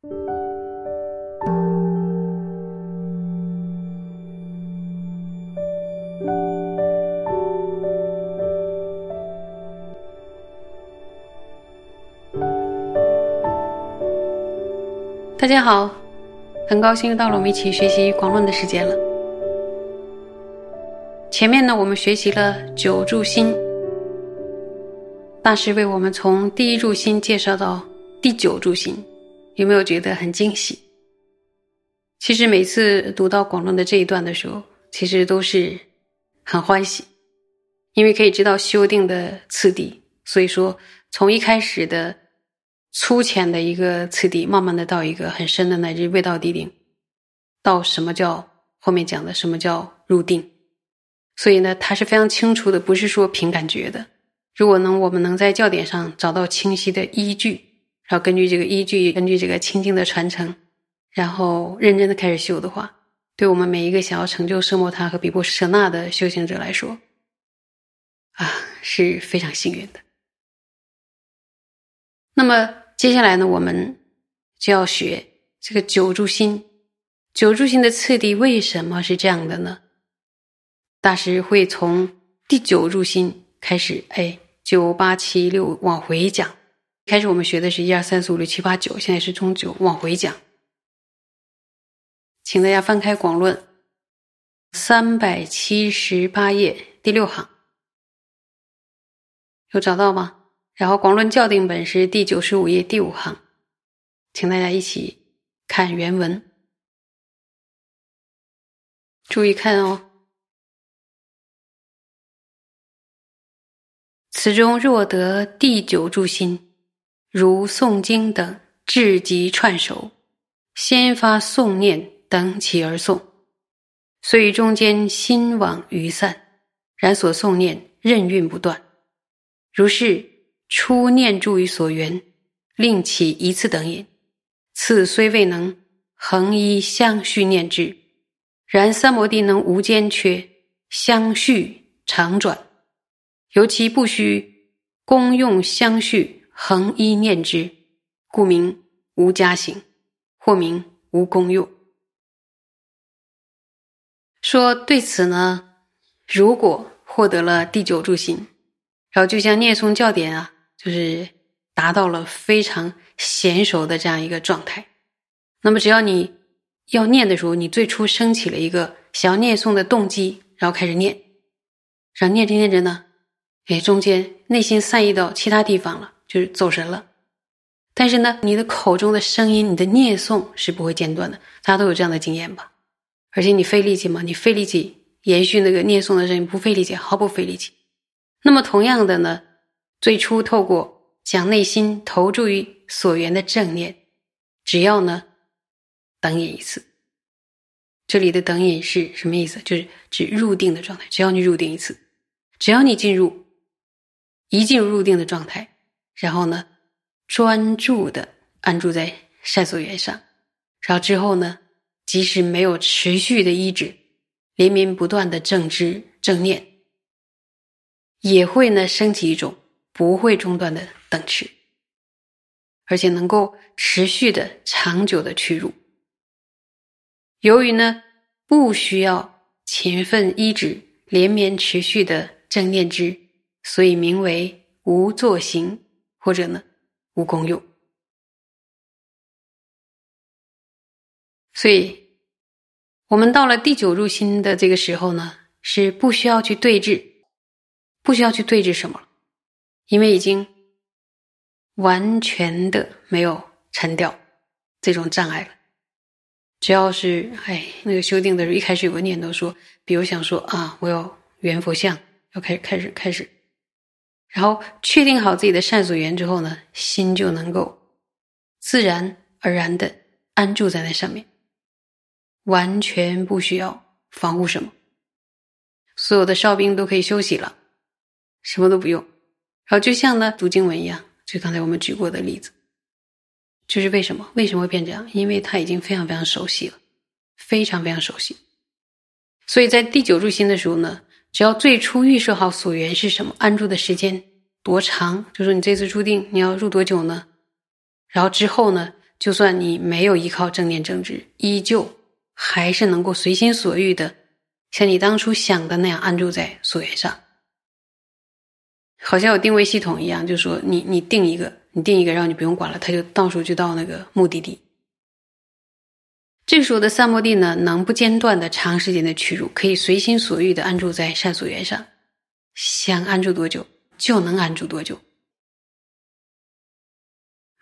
大家好，很高兴又到了我们一起学习广论的时间了。前面呢，我们学习了九柱心，大师为我们从第一柱心介绍到第九柱心，有没有觉得很惊喜？其实每次读到广论的这一段的时候，其实都是很欢喜，因为可以知道修订的次第。所以说，从一开始的。粗浅的一个次第，慢慢的到一个很深的乃至未到地定，到什么叫后面讲的什么叫入定，所以呢，它是非常清楚的，不是说凭感觉的。如果能我们能在教典上找到清晰的依据，然后根据这个依据，根据这个清净的传承，然后认真的开始修的话，对我们每一个想要成就奢摩他和比波舍那的修行者来说，啊，是非常幸运的。那么接下来呢，我们就要学这个九柱心。九柱心的次第为什么是这样的呢？大师会从第九柱心开始，哎，九八七六往回讲。开始我们学的是一二三四五六七八九，现在是从九往回讲。请大家翻开广论三百七十八页第六行，有找到吗？然后《广论校订本》是第九十五页第五行，请大家一起看原文，注意看哦。此中若得第九柱心，如诵经等，至极串手，先发诵念等起而诵，虽中间心往余散，然所诵念任运不断，如是。初念住于所缘，令起一次等引；次虽未能恒依相续念之，然三摩地能无间缺，相续常转，尤其不须功用相续恒一念之，故名无加行，或名无功用。说对此呢，如果获得了第九柱心，然后就像念诵教典啊。就是达到了非常娴熟的这样一个状态。那么，只要你要念的时候，你最初升起了一个想要念诵的动机，然后开始念，然后念着念着呢，哎，中间内心散逸到其他地方了，就是走神了。但是呢，你的口中的声音，你的念诵是不会间断的。大家都有这样的经验吧？而且你费力气吗？你费力气延续那个念诵的声音，不费力气，毫不费力气。那么，同样的呢？最初透过将内心投注于所缘的正念，只要呢等引一次，这里的等引是什么意思？就是指入定的状态。只要你入定一次，只要你进入一进入入定的状态，然后呢专注的安住在善所缘上，然后之后呢，即使没有持续的医治，连绵不断的正知正念，也会呢升起一种。不会中断的等持，而且能够持续的、长久的屈辱。由于呢，不需要勤奋医治、连绵持续的正念之，所以名为无作行，或者呢无功用。所以，我们到了第九入心的这个时候呢，是不需要去对峙，不需要去对峙什么了。因为已经完全的没有沉掉这种障碍了，只要是哎那个修订的时候，一开始有个念头说，比如想说啊，我要圆佛像，要开始开始开始，然后确定好自己的善所缘之后呢，心就能够自然而然的安住在那上面，完全不需要防护什么，所有的哨兵都可以休息了，什么都不用。然后就像呢读经文一样，就刚才我们举过的例子，就是为什么为什么会变这样？因为他已经非常非常熟悉了，非常非常熟悉。所以在第九入心的时候呢，只要最初预设好所缘是什么，安住的时间多长，就说你这次注定你要入多久呢？然后之后呢，就算你没有依靠正念正知，依旧还是能够随心所欲的，像你当初想的那样安住在所缘上。好像有定位系统一样，就说你你定一个，你定一个，然后你不用管了，它就到时候就到那个目的地。这个时候的三摩地呢，能不间断的长时间的屈辱，可以随心所欲的安住在善所缘上，想安住多久就能安住多久。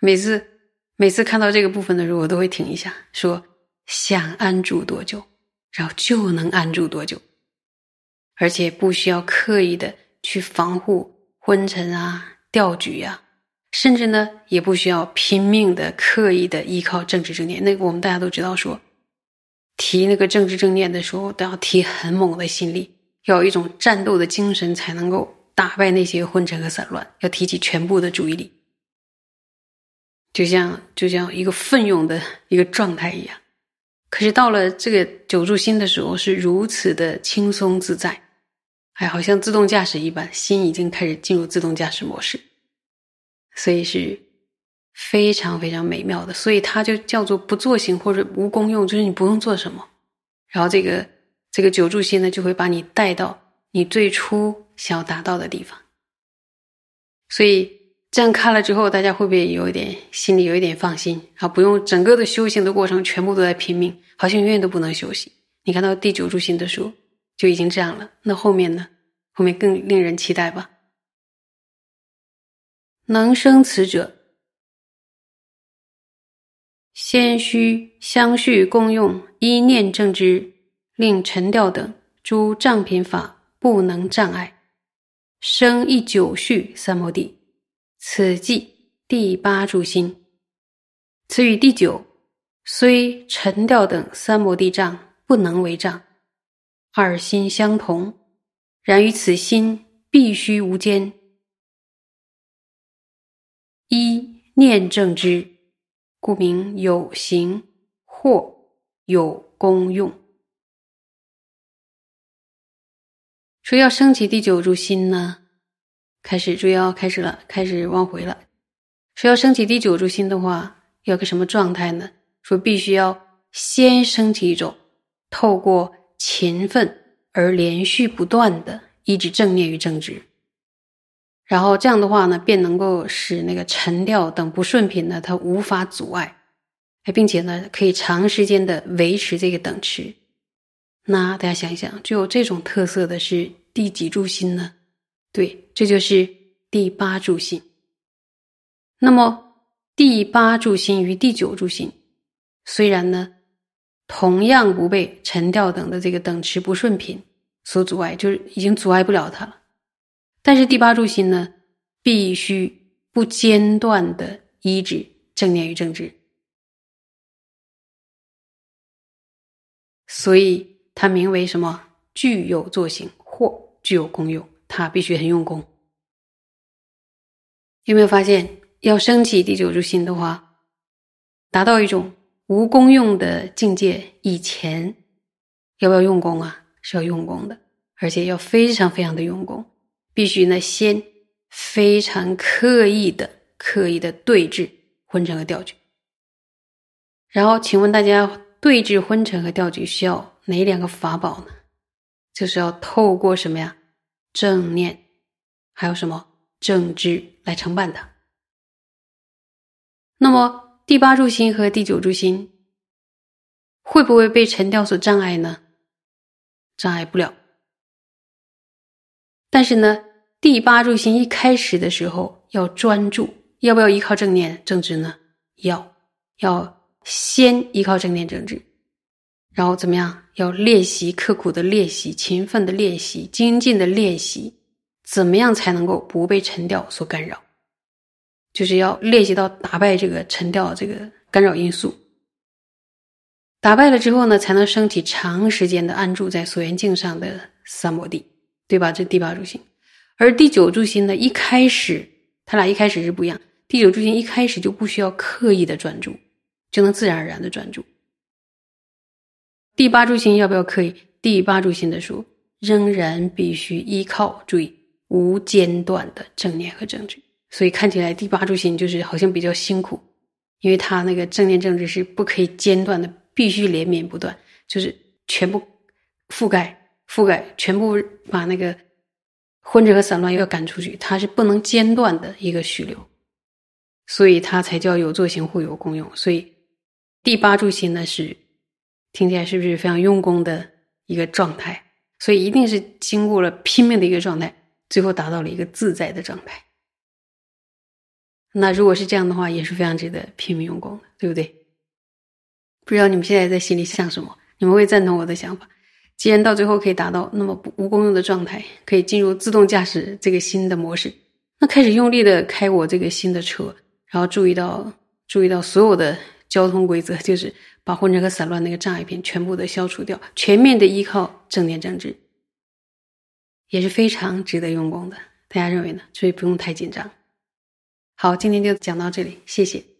每次每次看到这个部分的时候，我都会停一下，说想安住多久，然后就能安住多久，而且不需要刻意的去防护。昏沉啊，吊举呀，甚至呢，也不需要拼命的、刻意的依靠政治正念。那个我们大家都知道，说提那个政治正念的时候，都要提很猛的心力，要有一种战斗的精神，才能够打败那些昏沉和散乱。要提起全部的注意力，就像就像一个奋勇的一个状态一样。可是到了这个久住心的时候，是如此的轻松自在。哎，好像自动驾驶一般，心已经开始进入自动驾驶模式，所以是非常非常美妙的。所以它就叫做不作行或者无功用，就是你不用做什么，然后这个这个久住心呢，就会把你带到你最初想要达到的地方。所以这样看了之后，大家会不会有一点心里有一点放心啊？不用整个的修行的过程全部都在拼命，好像永远都不能休息。你看到第九柱心的时候。就已经这样了，那后面呢？后面更令人期待吧。能生此者，先须相续共用一念正知，令沉调等诸障品法不能障碍，生一九序三摩地，此即第八住心。此与第九虽沉调等三摩地障不能为障。二心相同，然于此心必须无间。一念正知，故名有形或有功用。说要升起第九柱心呢，开始注意要开始了，开始往回了。说要升起第九柱心的话，要个什么状态呢？说必须要先升起一种透过。勤奋而连续不断的一直正念与正直，然后这样的话呢，便能够使那个沉掉等不顺品呢，它无法阻碍，哎，并且呢，可以长时间的维持这个等持。那大家想一想，具有这种特色的是第几柱心呢？对，这就是第八柱心。那么第八柱心与第九柱心，虽然呢。同样不被沉调等的这个等持不顺品所阻碍，就是已经阻碍不了它了。但是第八柱心呢，必须不间断的依止正念与正知，所以它名为什么？具有作行或具有功用，它必须很用功。有没有发现，要升起第九柱心的话，达到一种。无功用的境界，以前要不要用功啊？是要用功的，而且要非常非常的用功，必须呢先非常刻意的、刻意的对峙昏沉和调举。然后，请问大家，对峙昏沉和调举需要哪两个法宝呢？就是要透过什么呀？正念，还有什么正知来承办的。那么。第八柱心和第九柱心会不会被沉掉所障碍呢？障碍不了。但是呢，第八柱心一开始的时候要专注，要不要依靠正念正知呢？要，要先依靠正念正知，然后怎么样？要练习，刻苦的练习，勤奋的练习，精进的练习，怎么样才能够不被沉掉所干扰？就是要练习到打败这个沉掉这个干扰因素，打败了之后呢，才能升起长时间的安住在所缘境上的三摩地，对吧？这第八柱心，而第九柱心呢，一开始它俩一开始是不一样。第九柱心一开始就不需要刻意的专注，就能自然而然的专注。第八柱心要不要刻意？第八柱心的时候，仍然必须依靠注意无间断的正念和正知。所以看起来第八柱心就是好像比较辛苦，因为它那个正念正知是不可以间断的，必须连绵不断，就是全部覆盖覆盖，全部把那个昏沉和散乱要赶出去，它是不能间断的一个虚流，所以它才叫有作行互有功用。所以第八柱心呢是听起来是不是非常用功的一个状态？所以一定是经过了拼命的一个状态，最后达到了一个自在的状态。那如果是这样的话，也是非常值得拼命用功的，对不对？不知道你们现在在心里想什么？你们会赞同我的想法？既然到最后可以达到那么无功用的状态，可以进入自动驾驶这个新的模式，那开始用力的开我这个新的车，然后注意到注意到所有的交通规则，就是把混乱和散乱那个障碍片全部的消除掉，全面的依靠正念正知，也是非常值得用功的。大家认为呢？所以不用太紧张。好，今天就讲到这里，谢谢。